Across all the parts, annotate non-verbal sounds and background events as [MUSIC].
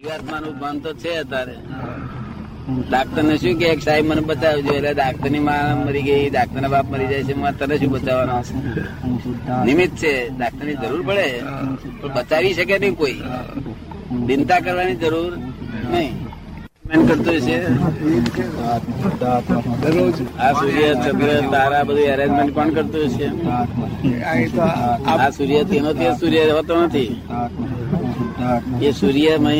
જીવાત્માનું ભાન તો છે અત્યારે. ડાક્ટર ને શું કે સાહેબ, મને બચાવજો એટલે ડાક્ટરની માં મરી ગઈ ડાક્ટર ના બાપ મરી જાય છે. તને શું બચાવવાનો નિમિત્ત છે. ડાક્ટરની જરૂર પડે. પણ બચાવી શકે નહીં કોઈ. ચિંતા કરવાની જરૂર નહીં. કરતું છે. આ સૂર્ય ચંદ્ર તારા બધું એરેન્જમેન્ટ કોણ કરતું છે આ સૂર્ય, તેનો તે સૂર્ય હોતો નથી. એ સૂર્યમય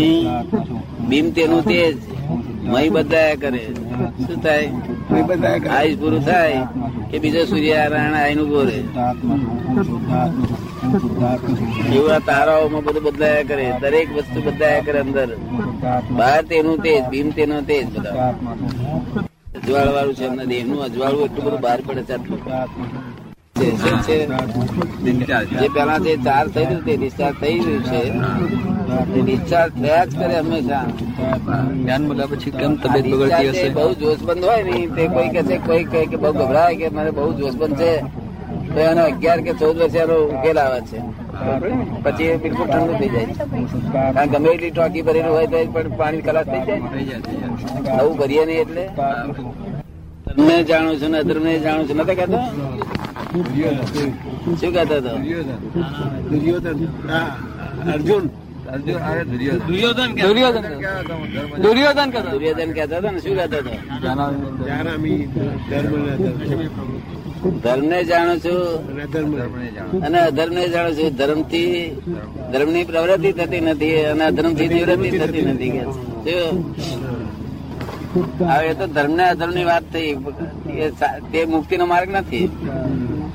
બીમ તેનું તેજ. મય બદલાયા કરે. શું થાય? આયુષ પૂરું થાય કે બીજો સૂર્યનારાયણ આઈનું બોરે એવું આ તારાઓમાં બધું બદલાયા કરે. દરેક વસ્તુ બદલાયા કરે અંદર. બહાર તેનું તેજ બીમ તેનું તેજ બધા. અજવાળ વાળું છે એમના દેહનું અજવાળું એટલું બધું બહાર પડે છે આટલું. છે, શું છે? જે પેલા જે ચાર થઈ રહ્યું તે ડિસ્ચાર્જ થઈ રહ્યું છે. ડિસ્ચાર્જ થયા જ કરે હંમેશા. ધ્યાન મળ્યા પછી કેમ તબિયત બગડતી હશે? બહુ જોશબંધ હોય ને તે કોઈ કે છે કોઈ કહે કે બહુ ગભરાય કે મારે બહુ જોશબંધ છે તો એનો અગિયાર કે ચૌદ વર્ષે ઉકેલ આવે છે. પછી એ બિલકુલ ઠંડુ થઈ જાય. કારણ ગમે એટલી ટોકી ભરેલું હોય તો પણ પાણી ખલાસ થઈ જાય. આવું ભરીએ નહીં એટલે. તમને જાણું છું ને અધર્મને જાણું છું. નથી કહેતો? શું કહેતો હતો? અર્જુન. દુર્યોધન. દુર્યોધન દુર્યોધન કહેતો દુર્યોધન કહેતો હતો. ને શું કહેતો હતો? ધર્મ. ધર્મને જાણું છું? અને અધર્મ ને જાણું છું. ધર્મથી ધર્મની પ્રવૃત્તિ થતી નથી અને અધર્મથી નિવૃત્તિ થતી નથી કે હવે એ તો ધર્મ ને અધર્મની વાત થઈ. એ તે મુક્તિ નો માર્ગ નથી.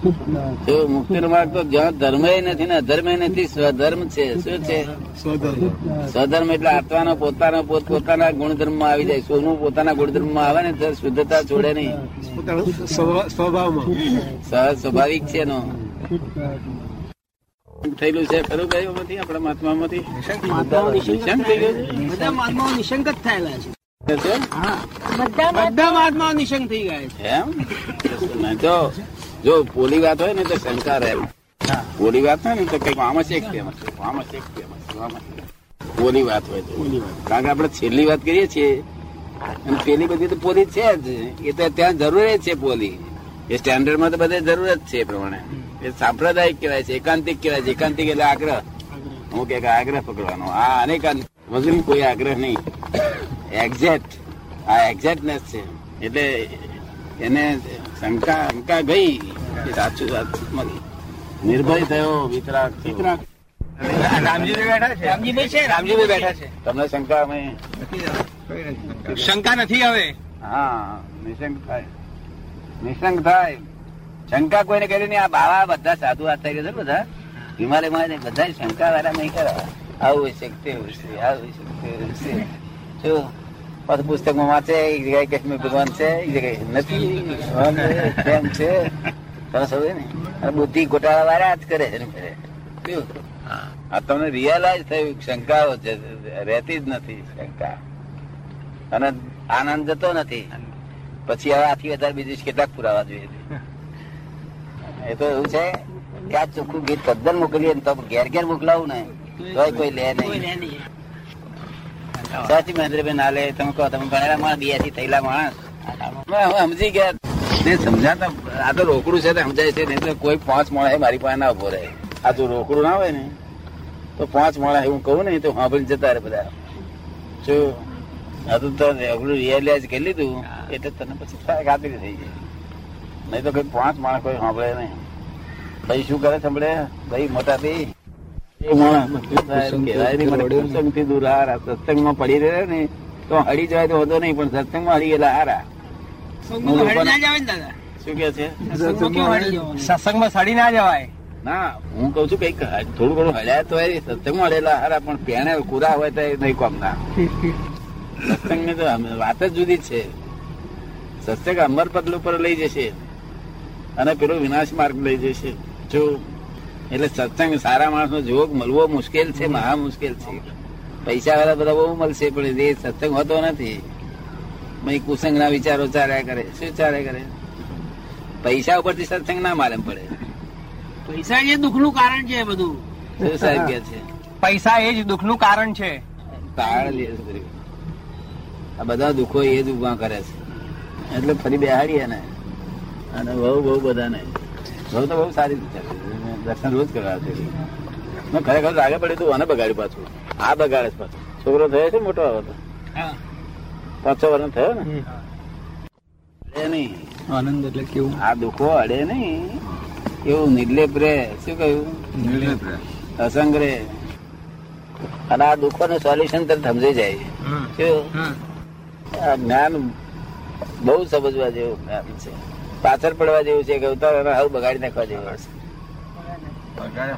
જો મુક્તિ નો માર્ગ તો જ્યાં ધર્મ નથી ને અધર્મ નથી સ્વધર્મ છે. શું છે? સ્વધર્મ એટલે આત્માનો પોતાનો પોત પોતાના ગુણધર્મમાં આવી જાય. સોનું પોતાના ગુણધર્મમાં આવે ને તો શુદ્ધતા છોડે નહીં. સ્વભાવમાં સહજ સ્વાભાવિક છે એનો. થયેલું છે. ખરું કયું માંથી આપણા મહાત્મા માંથી નિશંક થઈ ગયું? બધા મહાત્માઓ નિશંક જ થયેલા છે. છે બધા મહાત્માઓ નિશંક થઈ ગયા છે. એમ? તો જો પોલી વાત હોય ને તો શંકા રહે. પોલી વાત હોય ને તો કંઈક આમાં ફેમસ આમાં છે ફેમસ પોલી વાત હોય તો. કારણ કે આપણે છેલ્લી વાત કરીએ છીએ. અને પેલી બધી તો પોલી છે જ. એ તો ત્યાં જરૂર જ છે પોલી. એ સ્ટેન્ડર્ડમાં તો બધે જરૂર જ છે એ પ્રમાણે. એ સાંપ્રદાયિક કહેવાય છે એકાંતિક કહેવાય છે. એકાંતિક એટલે આગ્રહ. હું કે આગ્રહ પકડવાનો. આ અનેકાંત મજૂરી કોઈ આગ્રહ નહીં. એક્ઝેક્ટ આ એક્ઝેક્ટનેસ છે. એટલે એને શંકા શંકા ગઈ એ સાચું વાત મળી. નિર્ભય થયો વિતરાગ વિતરાગ. રામજીભાઈ બેઠા છે? રામજીભાઈ છે રામજીભાઈ બેઠા છે. તમને શંકા અમે? શંકા નથી હવે? હા નિશંક થાય. નિશંક થાય. શંકા કોઈને કરી નહીં આ બાવા બધા સાધુ હાથ થઈ ગયા બધા. હિમાલયમાં ને બધા શંકા વાળા નહીં કરવા આવું હોય છે તેવું આવું છે તેવું છે. શું પાછું પુસ્તકમાં વાંચે એક જગ્યાએ કશ્મીર ભગવાન છે એક જગ્યાએ નથી ભગવાન છે, તેમ તમે સમજે ને અને બુદ્ધિ ગોટાળા વાળા જ કરે છે? આ તમને રિયલાઇઝ થયું શંકાઓ છે રહેતી જ નથી શંકા અને આનંદ જતો નથી પછી હવે આથી વધારે બીજું કેટલાક પુરાવા જોઈએ એ તો એવું છે કે આ ચોખ્ખું ગીત તદ્દન મોકલીએ તો ઘેર ઘેર મોકલાવું ને તો કોઈ લે નહીં સાચી મહેન્દ્રભાઈ ના લે તમે કહો તમે ભણેલા માણસ બિયાસી થયેલા માણસ. સમજી ગયા. ને સમજાતા આ તો રોકડું છે તો સમજાય છે. નહીં તો કોઈ પાંચ માણસ મારી પાસે ના ઊભો રહે. આ જો રોકડું ના હોય ને તો પાંચ માણસ હું કહું ને તો સાંભળી જતા રહે બધા. જો આ તો રોકડું રિયલાઇઝ કરી લીધું એટલે તને પછી થાય ખાતરી થઈ જાય નહીં તો કોઈ પાંચ માણસ કોઈ સાંભળે નહીં. ભાઈ શું કરે સાંભળે? ભાઈ મોટા ભાઈ. સત્સંગથી દૂર હારા. સત્સંગમાં પડી રહે ને તો હળી જાય તો હોતો નહીં પણ સત્સંગમાં હળી ગયેલા હારા. સંગમાં હળી ના જ આવે ને દાદા. શું કે છે? સંગમાં કેવું હળી જવાનું? સત્સંગમાં સડી ના જવાય. ના હું કઉ છું કંઈક થોડું ઘણું હળ્યા તો સત્સંગમાં હળેલા હારા પણ પેણે કુરા હોય તો નહીં કોમના સત્સંગની તો વાત જ જુદી છે. સત્સંગ અમર પગલું પર લઈ જશે અને પેલો વિનાશ માર્ગ લઈ જશે. જો એટલે સત્સંગ સારા માણસનો જોગ મળવો મુશ્કેલ છે મહા મુશ્કેલ છે. પૈસા વાળા બધા બહુ મળશે પણ એ સત્સંગ હોતો નથી. મય કુસંગ ના વિચારો ચાર્યા કરે શું ચાર્યા કરે? પૈસા ઉપરથી સત્સંગ ના માલમ પડે. પૈસા એ દુઃખનું કારણ છે બધું. શું સાહેબ કે છે? પૈસા એ જ દુઃખનું કારણ છે. દરેક. આ બધા દુઃખો એ જ ઊભા કરે છે. એટલે ફરી બેહાડીએ ને. અને બહુ બહુ બધાને. બહુ તો બહુ સારી રીતે છે. દર્શન રોજ કરવા છે. મેં ખરેખર આગળ પડે તું આને બગાડ્યું પાછું. આ બગાડે છે પાછું. છોકરો થયો છે મોટો હવે પાંચ છ વર્ષ થયો ને? અડે નહીં. આનંદ એટલે કેવું? આ દુઃખો અડે નહીં. એવું નિર્લેપ રે શું કહ્યું? અસંગ રે અને આ દુઃખો નું સોલ્યુશન તરત સમજાઈ જાય. શું? આ જ્ઞાન બહુ સમજવા જેવું જ્ઞાન છે. પાછળ પડવા જેવું છે કે ઉતાર હવે બગાડી નાખવા જેવું હશે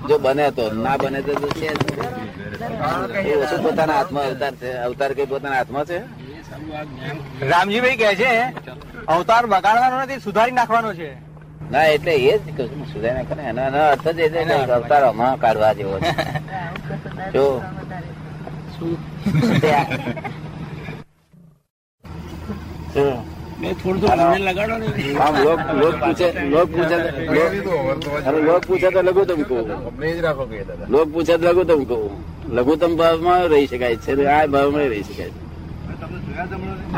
જો બને તો ના બને તો છે જ. પોતાના હાથમાં અવતાર છે. અવતાર કઈ પોતાના હાથમાં છે? રામજીભાઈ કે છે અવતાર બગાડવાનો નથી સુધારી નાખવાનો છે. ના એટલે એ જ સુધારી નાખે ને એનો એનો અર્થ જ એ અવતાર આમાં કાઢવા જેવો છે. જો. શું? થોડું થોડું લગાડો ને. આમ લોક લોક પૂછે લોક પૂછે અરે લોક પૂછે તો લઘુત્તમ કહું. લોક પૂછે તો લઘુત્તમ કહું. લઘુત્તમ ભાવમાં રહી શકાય છે આ ભાવમાં રહી શકાય છે.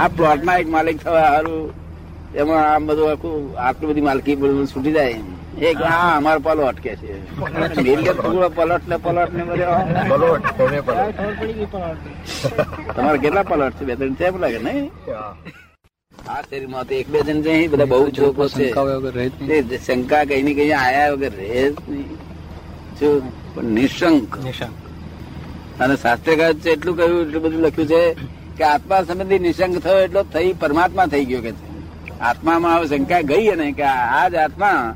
આ પ્લોટ ના? એક માલિક થવા સારું એમાં આમ બધું આખું આટલું બધી માલકી બધું છૂટી જાય એક હા અમારો પલો અટકે છે. પલટ. ને પલટ ને પલટ તમારે કેટલા પલટ છે? બે ત્રણ છે લાગે નહીં? આ શરીરમાં તો એક બે જણ છે બધા બહુ લોકો છે. શંકા કઈ ને કઈ આયા વગર રહે જ નહીં. શું પણ નિશંક. અને શાસ્ત્રકાર છે એટલું કહ્યું એટલું બધું લખ્યું છે કે આત્મા સંબંધી નિશંક થયો એટલો થઈ પરમાત્મા થઈ ગયો કે. આત્મામાં હવે શંકા ગઈ ને કે આ જ આત્મા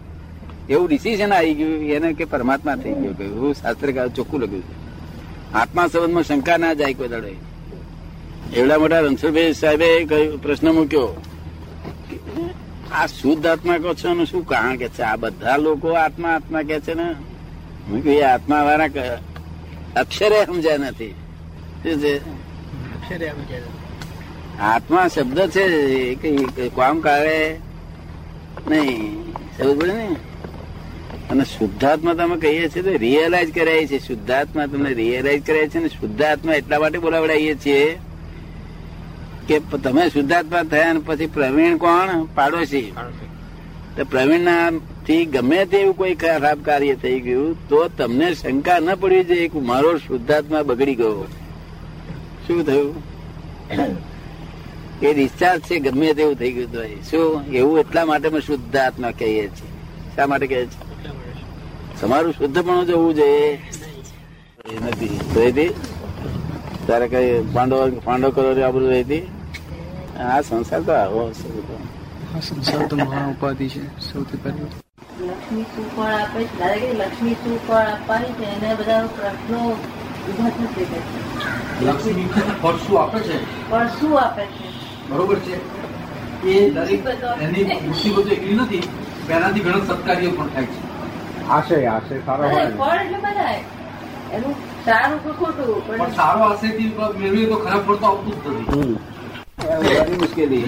એવું ડિસિઝન આવી ગયું એને કે પરમાત્મા થઈ ગયો કે એવું શાસ્ત્રકાર ચોખ્ખું લખ્યું છે. આત્મા સંબંધમાં શંકા ના જાય કોઈ દાડે. એવડા મોટા રણછોડભાઈ સાહેબે પ્રશ્ન મૂક્યો? આ શુદ્ધ આત્મા કહો છો એનું શું? કારણ કે છે આ બધા લોકો આત્મા આત્મા કે છે ને. હું કહ્યું એ આત્મા વાળા અક્ષરે સમજ્યા નથી. શું છે? અક્ષરે આત્મા શબ્દ છે એ કઈ કામ કાઢે નહીં. સમજ પડે ને? અને શુદ્ધાત્મા તમે કહીએ છીએ તો રિયલાઇઝ કરાય છે. શુદ્ધાત્મા તમને રિયલાઇઝ કરાય છે ને શુદ્ધાત્મા એટલા માટે બોલાવડાવીએ છીએ કે તમે શુદ્ધાત્મા થયા પછી પ્રવીણ કોણ? પાડોશી. તો પ્રવીણથી ગમે તેવું કોઈ ખરાબ કાર્ય થઈ ગયું તો તમને શંકા ન પડવી જોઈએ કે મારો શુદ્ધાત્મા બગડી ગયો શું થયું? એ ડિસ્ચાર્જ છે ગમે તેવું થઈ ગયું તો. શું? એવું એટલા માટે અમે શુદ્ધાત્મા કહીએ છીએ. શા માટે કહે છે તમારું શુદ્ધપણું જવું જોઈએ. એ નથી. તારે કઈ પાંડવ પાંડવ કરો આબરું રહેતી આ સંસાર તો આવો આ સંસાર તો મહા ઉપાધિ છે સૌથી પહેલું. લક્ષ્મી શું ફળ આપે છે. દાદા કે લક્ષ્મી શું ફળ આપવાની છે એને બધા પ્રશ્નો ઊભા થશે કે લક્ષ્મી ફળ શું આપે છે. ફળ શું આપે છે. બરોબર છે? એ દરેક એની મુસીબતો એકલી નથી પહેલાથી ઘણા સત્કાર્યો પણ થાય છે. આશય આશય સારો હોય. ફળ એટલે બધા એનું સારું કે ખોટું પણ પણ સારો આશયથી મેળવીએ તો ખરાબ ફળ આવતું જ નથી. મુશ્કેલી.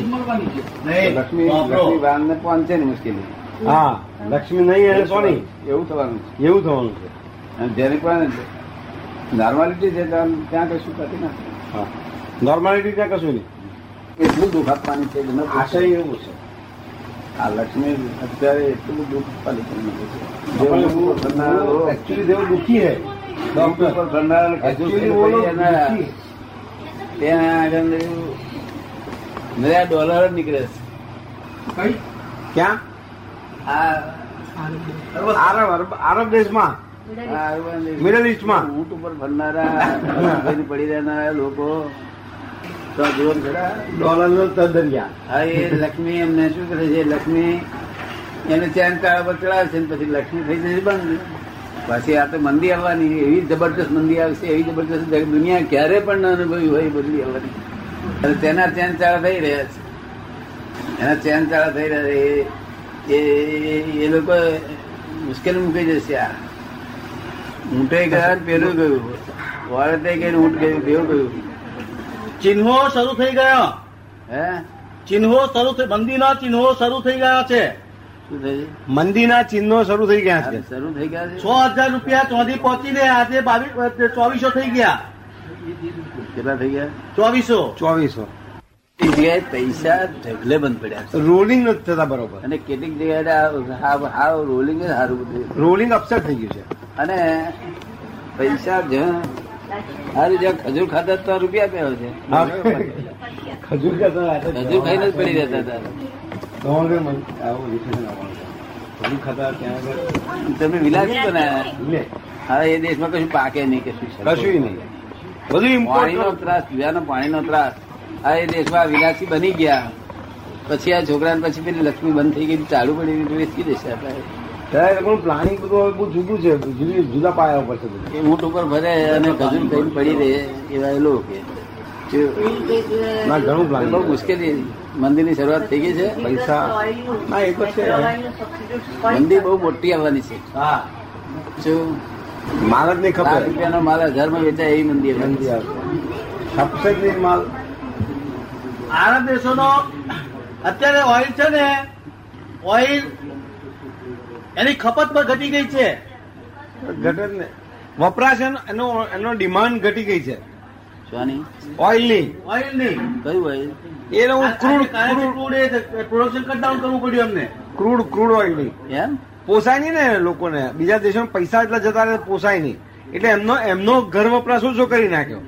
લક્ષ્મી લક્ષ્મી બાન ને પહોંચે ને મુશ્કેલી. હા લક્ષ્મી નહીં એને સોની. એવું થવાનું છે. એવું થવાનું છે. અને જેને પણ નોર્માલિટી છે ત્યાં ત્યાં કશું થતી નથી હા. નોર્માલિટી ત્યાં કશું નહીં. એટલું દુઃખ આપવાની છે કે ન આશય એવું છે. આ લક્ષ્મી અત્યારે એટલું દુઃખ આપવાની છે ન. જેવું દુઃખી કરનારા કોઈ એના- ત્યાં આગળ નયા ડોલર જ નીકળે છે. ક્યાં? આરબ આરબ દેશમાં? મિડલ ઇસ્ટમાં ઊંટ ઉપર ભરનારા પડી રહેનારા લોકો. ડોલર નો દરિયા હા એ લક્ષ્મી એમને શું કરે છે? લક્ષ્મી એને ચેન કાળા પર ચડાવે છે પછી લક્ષ્મી થઈ જશે બંધ. પછી આ તો મંદી આવવાની એવી જબરદસ્ત મંદી આવશે એવી જબરદસ્ત દુનિયા ક્યારે પણ ન અનુભવી હોય બદલી આવવાની. અને તેના ચેન ચાળા થઈ રહ્યા છે. એના ચેન ચાળા થઈ રહ્યા છે. એ એ- લોકો મુશ્કેલ મૂકી જશે આ. ઊંટે ગયા પેલું ગયું. વાળતે ગયું ઊંટ ગયું બેવું ગયું. ચિહ્નો શરૂ થઈ ગયા. હે? ચિહ્નો શરૂ થઈ મંદિરના ચિહ્નો શરૂ થઈ ગયા છે. મંદીના ચિહ્નો શરૂ થઈ ગયા છે. શરૂ થઈ ગયા છે? છ હજાર રૂપિયા ચોથી પહોંચીને આજે બાવીસ ચોવીસો થઈ ગયા. કેટલા થઈ ગયા? ચોવીસો. ચોવીસો. જગ્યાએ પૈસા ઢગલે બંધ પડ્યા રોલિંગ નથી થતા બરોબર. અને કેટલીક જગ્યાએ હાવ રોલિંગ જ સારું બધું. રોલિંગ અપસેટ થઈ ગયું છે. અને પૈસા જ્યાં સારું જ્યાં ખજૂર ખાતા તો રૂપિયા પે છે. હા. ખજૂર ખાતા ખજૂર ખાઈને જ પડી રહેતા હતા. તમારે મન આવું આવવાનું ખાતા ત્યાં આગળ. તમે વિલાસી બનાવ્યા હવે એ દેશમાં કશું પાકે નહીં કશું કશું નહીં. બધું પાણીનો ત્રાસ પીવાનો પાણીનો ત્રાસ. આ એ દેશમાં વિલાસી બની ગયા. પછી આ છોકરાને પછી પેલી લક્ષ્મી બંધ થઈ ગઈ ચાલુ પડી વેચી દેશે આપણે. ત્યારે પ્લાનિંગ બધું બહુ જુદું છે. જુદી જુદા પાયા ઉપર છે એ ઊંટ ઉપર ભરે અને ગજુ પડી રહે એવા એ લોકો કે ના ઘણું બહુ મુશ્કેલી. મંદિરની શરૂઆત થઈ ગઈ છે. પૈસા. ના એ તો છે. મંદિર બહુ મોટી આવવાની છે. હા. શું માલ જ નહીં ખબર રૂપિયાનો માલ હજારમાં વેચાય એ મંદિર મંદિર આવશે ખપશે જ નહીં માલ. આરબ દેશોનો અત્યારે ઓઇલ છે ને ઓઇલ એની ખપત પણ ઘટી ગઈ છે. ઘટે ને વપરાશ એનો એનો ડિમાન્ડ ઘટી ગઈ છે. શોની ઓઇલની ઓઇલ નહીં કયું ઓઇલ એ લોકો crude crude production cut down કરવું પડ્યું અમને ક્રૂડ ક્રૂડ ઓઇલની એમ? પોસાય નહીં ને લોકોને. બીજા દેશોમાં પૈસા એટલા જતા રહે પોસાય નહીં. એટલે એમનો એમનો ઘર વપરાશ ઓછો કરી નાખ્યો?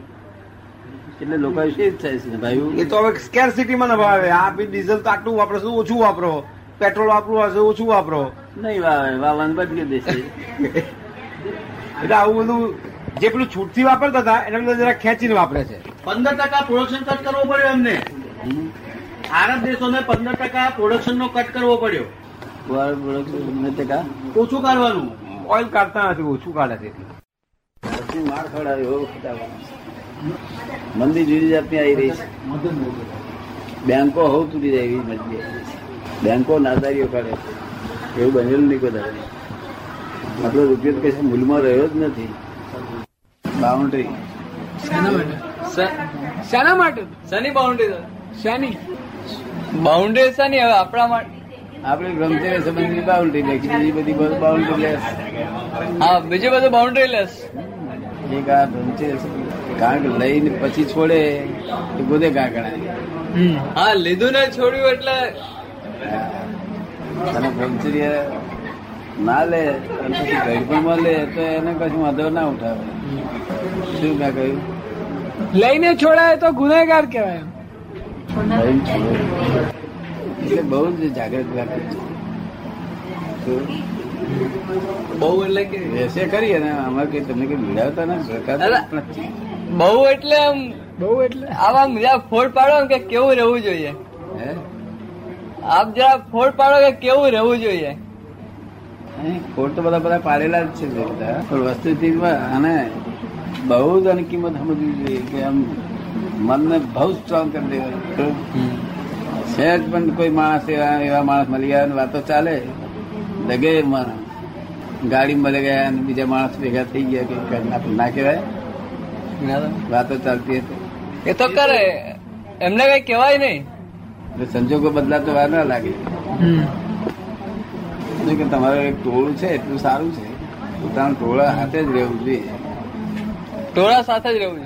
એટલે લોકો શી થાય છે ભાઈ? એ તો હવે સ્કેર સિટીમાં નભાવે આ બી ડીઝલ તો આટલું વાપરો છો ઓછું વાપરો. પેટ્રોલ વાપરવું હશે ઓછું વાપરો. નહીં વાવે વાવવાનું બદલી દેશે. [LAUGHS] એટલે આવું બધું જે પેલું છૂટથી વાપરતા હતા એના બધા જરા ખેંચીને વાપરે છે. પંદર ટકા પ્રોડક્શન કટ કરવો પડ્યો એમને? આરબ દેશોને પંદર ટકા પ્રોડક્શન નો કટ કરવો પડ્યો? ઓછું કાઢવાનું. ઓઇલ કાઢતા નથી ઓછું કાઢે છે. માર ખવડાવ્યો. મંદી જુદી જાતની આવી રહી છે. બેંકો હોવ તૂટી જાય એવી મંદી આવી રહી છે. બેંકો નાદારીઓ કાઢે છે. એવું બનેલું નહીં બધા આપણો રૂપિયો કશા મૂલમાં રહ્યો જ નથી. બાઉન્ડ્રી શાના માટે? શાની બાઉન્ડ્રી શાની બાઉન્ડ્રી શાની. હવે આપણા માટે આપણે બ્રહ્મચર્ય સંબંધની બાઉન્ડ્રી લેખી બીજી બધી બાઉન્ડ્રી લેસ હા બીજું બધું બાઉન્ડ્રી લેસ એક આ સંબંધ. કારણ કે લઈને પછી છોડે એ ગોદે ગા ગણાય. હા લીધું ને છોડ્યું એટલે તને ભમચરીએ ના લે અને પછી ગરીબમાં લે તો એને કશું વાંધો ના ઉઠાવે. શું મેં કહ્યું? લઈને છોડાય તો ગુનેગાર કહેવાય એટલે બહુ જ જાગૃત રાખે છે. બહુ એટલે કે રહેશે કરી અને આમાં કઈ તમને કઈ મિલાવતા ના સરકાર બહુ એટલે આમ બહુ એટલે. આવા જરા ફોડ પાડો કે કેવું રહેવું જોઈએ? હે? આપ જરા ફોડ પાડો કે કેવું રહેવું જોઈએ? ખોટ તો બધા બધા પાડેલા જ છે તે બધા પણ વસ્તુથી આને બહુ જ આની કિંમત સમજવી જોઈએ કે આમ મનને બહુ સ્ટ્રોંગ કરી દેવાનું સહેજ પણ કોઈ માણસ એવા એવા માણસ મળી ગયા વાતો ચાલે લગે માણસ ગાડી મળી ગયા અને બીજા માણસ ભેગા થઈ ગયા કે ના- કહેવાય વાતો ચાલતી હતી એ તો કરે એમને કઈ કહેવાય નહીં સંજોગો બદલાતો વાર ના લાગે કે તમારે એક ટોળું છે એટલું સારું છે પોતાના ટોળા હાથે જ રહેવું જોઈએ ટોળા સાથે જ રહેવું